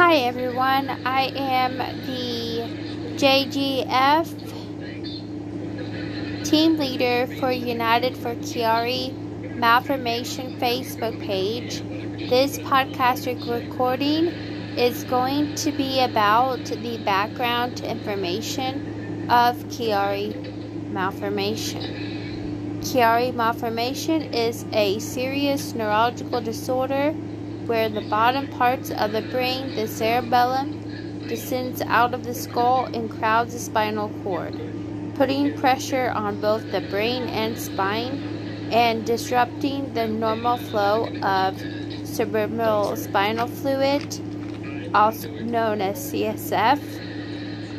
Hi everyone, I am the JGF team leader for United for Chiari Malformation Facebook page. This podcast recording is going to be about the background information of Chiari malformation. Chiari malformation is a serious neurological disorder where the bottom parts of the brain, the cerebellum, descends out of the skull and crowds the spinal cord, putting pressure on both the brain and spine and disrupting the normal flow of cerebral spinal fluid, also known as CSF,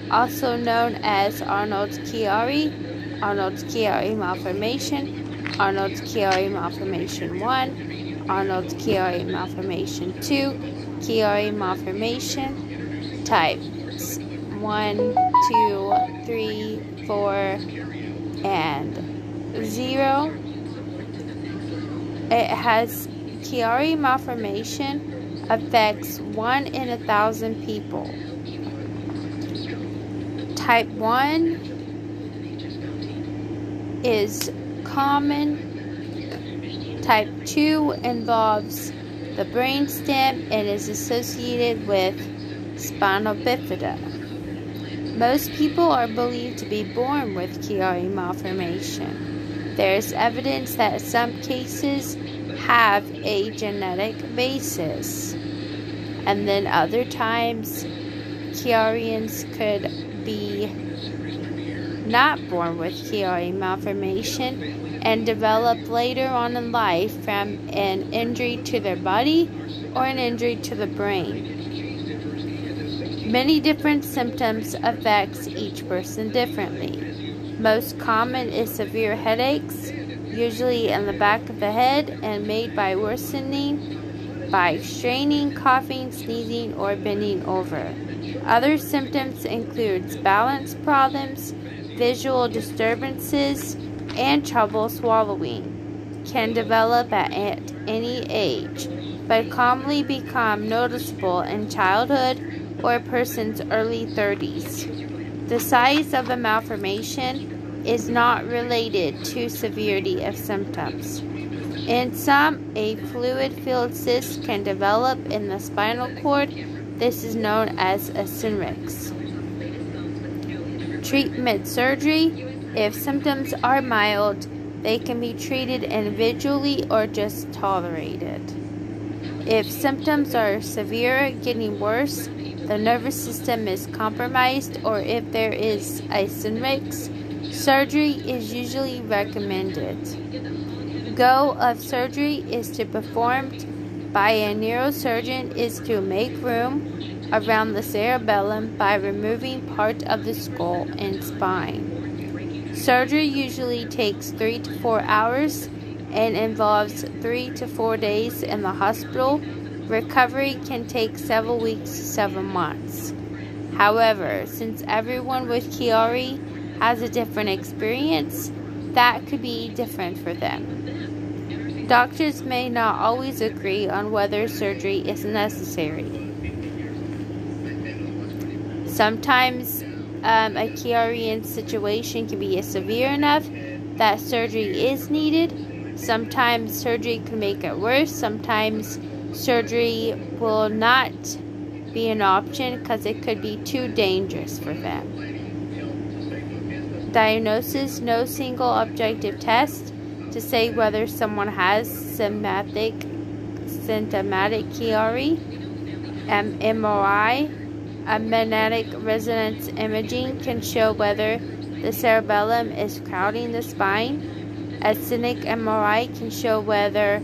also known as Arnold's Chiari, Arnold's Chiari malformation, Arnold's Chiari malformation 1, Arnold's Chiari malformation 2, Chiari malformation types 1, 2, 3, 4, and 0. It has Chiari malformation affects 1 in a thousand people. Type 1 is common Type 2 involves the brainstem and is associated with spinal bifida. Most people are believed to be born with Chiari malformation. There is evidence that some cases have a genetic basis, and then other times Chiarians could be not born with Chiari malformation and develop later on in life from an injury to their body or an injury to the brain. Many different symptoms affects each person differently. Most common is severe headaches, usually in the back of the head and made by worsening by straining, coughing, sneezing, or bending over. Other symptoms include balance problems, visual disturbances, and trouble swallowing can develop at any age, but commonly become noticeable in childhood or a person's early 30s. The size of a malformation is not related to severity of symptoms. In some, a fluid filled cyst can develop in the spinal cord. This is known as a syrinx. Treatment surgery if symptoms are mild, they can be treated individually or just tolerated. If symptoms are severe, getting worse, the nervous system is compromised, or if there is syrinx, surgery is usually recommended. Goal of surgery is to performed by a neurosurgeon is to make room around the cerebellum by removing part of the skull and spine. Surgery usually takes three to four hours and involves three to four days in the hospital. Recovery can take several weeks to several months. However, since everyone with Chiari has a different experience, that could be different for them. Doctors may not always agree on whether surgery is necessary. Sometimes um, a Chiarian situation can be severe enough that surgery is needed. Sometimes surgery can make it worse. Sometimes surgery will not be an option because it could be too dangerous for them. Diagnosis No single objective test to say whether someone has symptomatic, symptomatic Chiari, MRI, a magnetic resonance imaging can show whether the cerebellum is crowding the spine. A cine MRI can show whether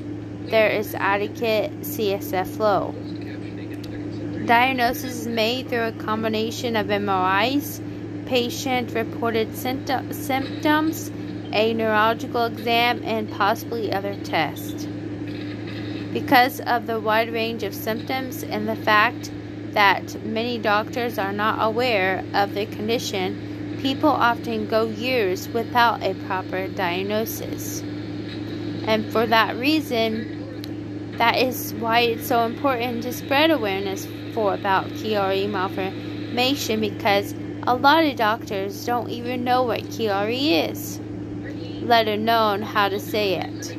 there is adequate CSF flow. Diagnosis is made through a combination of MRIs, patient reported symptoms, a neurological exam, and possibly other tests. Because of the wide range of symptoms and the fact that many doctors are not aware of the condition, people often go years without a proper diagnosis. And for that reason, That is why it's so important to spread awareness for about Chiari malformation because a lot of doctors don't even know what Chiari is, let alone how to say it.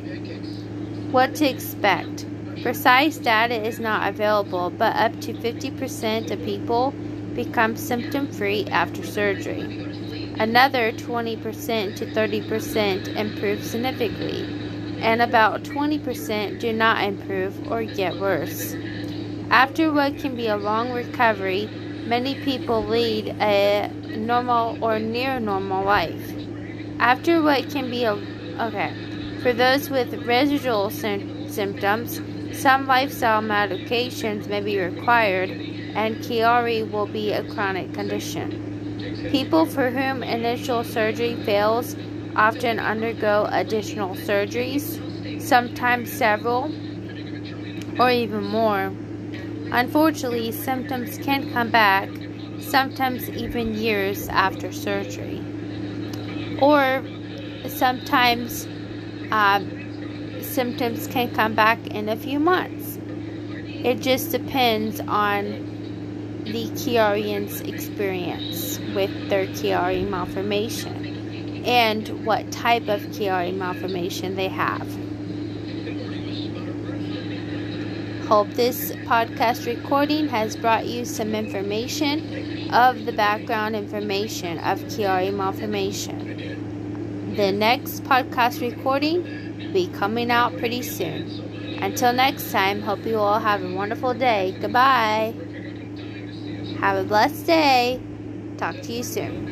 What to expect? Precise data is not available, but up to 50% of people become symptom free after surgery. Another 20% to 30% improve significantly, and about 20% do not improve or get worse. After what can be a long recovery, many people lead a normal or near normal life. After what can be a okay, for those with residual sy- symptoms, some lifestyle medications may be required, and Chiari will be a chronic condition. People for whom initial surgery fails often undergo additional surgeries, sometimes several or even more. Unfortunately, symptoms can come back, sometimes even years after surgery. Or sometimes um, symptoms can come back in a few months. It just depends on the Chiarian's experience with their Chiari malformation and what type of Chiari malformation they have. Hope this podcast recording has brought you some information of the background information of Chiari malformation. The next podcast recording be coming out pretty soon. Until next time, hope you all have a wonderful day. Goodbye. Have a blessed day. Talk to you soon.